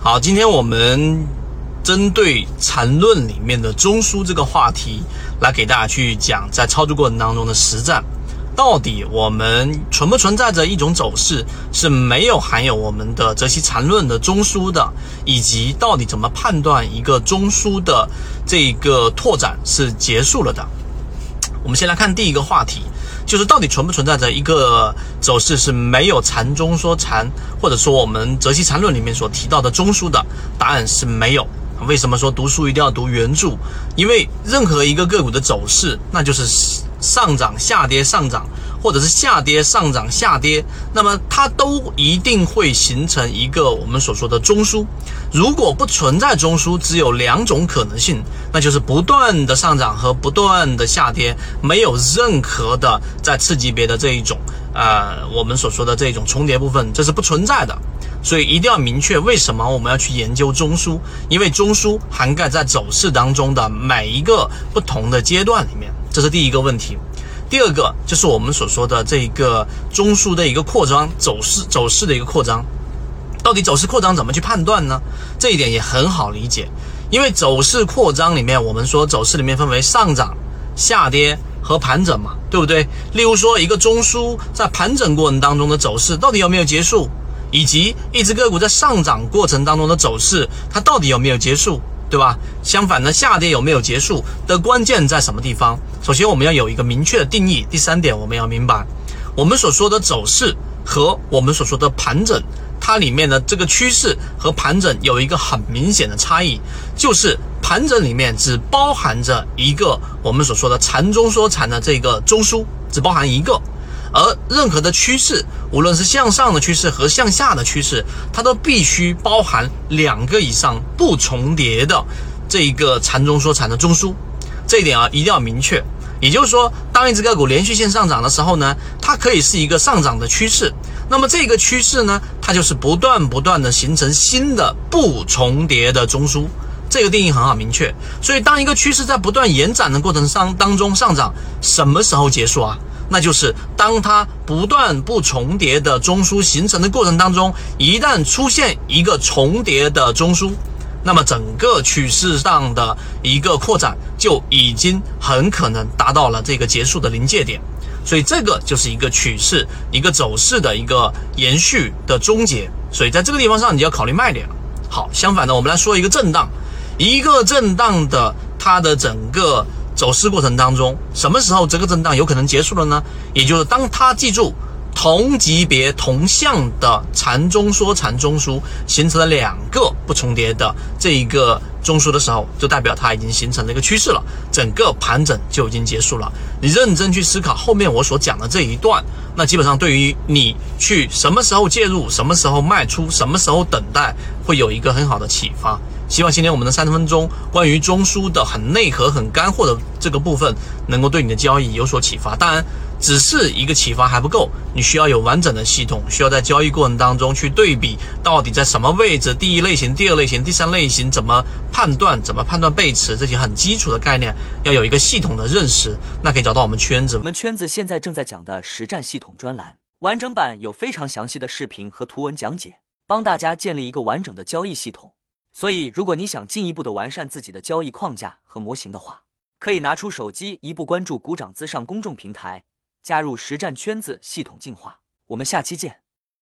好，今天我们针对缠论里面的中枢这个话题，来给大家去讲在操作过程当中的实战，到底我们存不存在着一种走势是没有含有我们的泽西缠论的中枢的，以及到底怎么判断一个中枢的这个拓展是结束了的。我们先来看第一个话题。就是到底存不存在着一个走势是没有禅中说禅，或者说我们泽西禅论里面所提到的中枢的答案是没有。为什么说读书一定要读原著？因为任何一个个股的走势，那就是上涨、下跌、上涨。或者是下跌、上涨、下跌，那么它都一定会形成一个我们所说的中枢。如果不存在中枢，只有两种可能性，那就是不断的上涨和不断的下跌，没有任何的在次级别的这一种呃我们所说的这种重叠部分，这是不存在的。所以一定要明确为什么我们要去研究中枢，因为中枢涵盖在走势当中的每一个不同的阶段里面，这是第一个问题。第二个就是我们所说的这一个中枢的一个扩张走势，走势的一个扩张，到底走势扩张怎么去判断呢？这一点也很好理解，因为走势扩张里面，我们说走势里面分为上涨、下跌和盘整嘛，对不对？例如说一个中枢在盘整过程当中的走势到底有没有结束，以及一只个股在上涨过程当中的走势，它到底有没有结束？对吧？相反呢，下跌有没有结束的关键在什么地方？首先，我们要有一个明确的定义。第三点，我们要明白，我们所说的走势和我们所说的盘整，它里面的这个趋势和盘整有一个很明显的差异，就是盘整里面只包含着一个我们所说的缠中说禅的这个中枢，只包含一个。而任何的趋势，无论是向上的趋势和向下的趋势，它都必须包含两个以上不重叠的这一个缠中说缠的中枢。这一点啊，一定要明确。也就是说，当一只个股连续性上涨的时候呢，它可以是一个上涨的趋势。那么这个趋势呢，它就是不断不断的形成新的不重叠的中枢。这个定义很好明确。所以，当一个趋势在不断延展的过程上当中上涨，什么时候结束啊？那就是当它不断不重叠的中枢形成的过程当中，一旦出现一个重叠的中枢，那么整个趋势上的一个扩展就已经很可能达到了这个结束的临界点。所以这个就是一个趋势、一个走势的一个延续的终结。所以在这个地方上，你要考虑卖点。好，相反的，我们来说一个震荡，一个震荡的它的整个。走势过程当中，什么时候这个震荡有可能结束了呢？也就是当它记住同级别同向的缠中说缠中枢形成了两个不重叠的这一个中枢的时候，就代表它已经形成了一个趋势了，整个盘整就已经结束了。你认真去思考后面我所讲的这一段，那基本上对于你去什么时候介入、什么时候卖出、什么时候等待，会有一个很好的启发。希望今天我们的三十分钟关于中枢的很内核、很干货的这个部分，能够对你的交易有所启发。当然，只是一个启发还不够，你需要有完整的系统，需要在交易过程当中去对比到底在什么位置，第一类型、第二类型、第三类型怎么判断，怎么判断背驰这些很基础的概念，要有一个系统的认识。那可以找到我们圈子，我们圈子现在正在讲的实战系统专栏完整版有非常详细的视频和图文讲解，帮大家建立一个完整的交易系统。所以，如果你想进一步的完善自己的交易框架和模型的话，可以拿出手机，一步关注“股掌资上”公众平台，加入实战圈子，系统进化。我们下期见。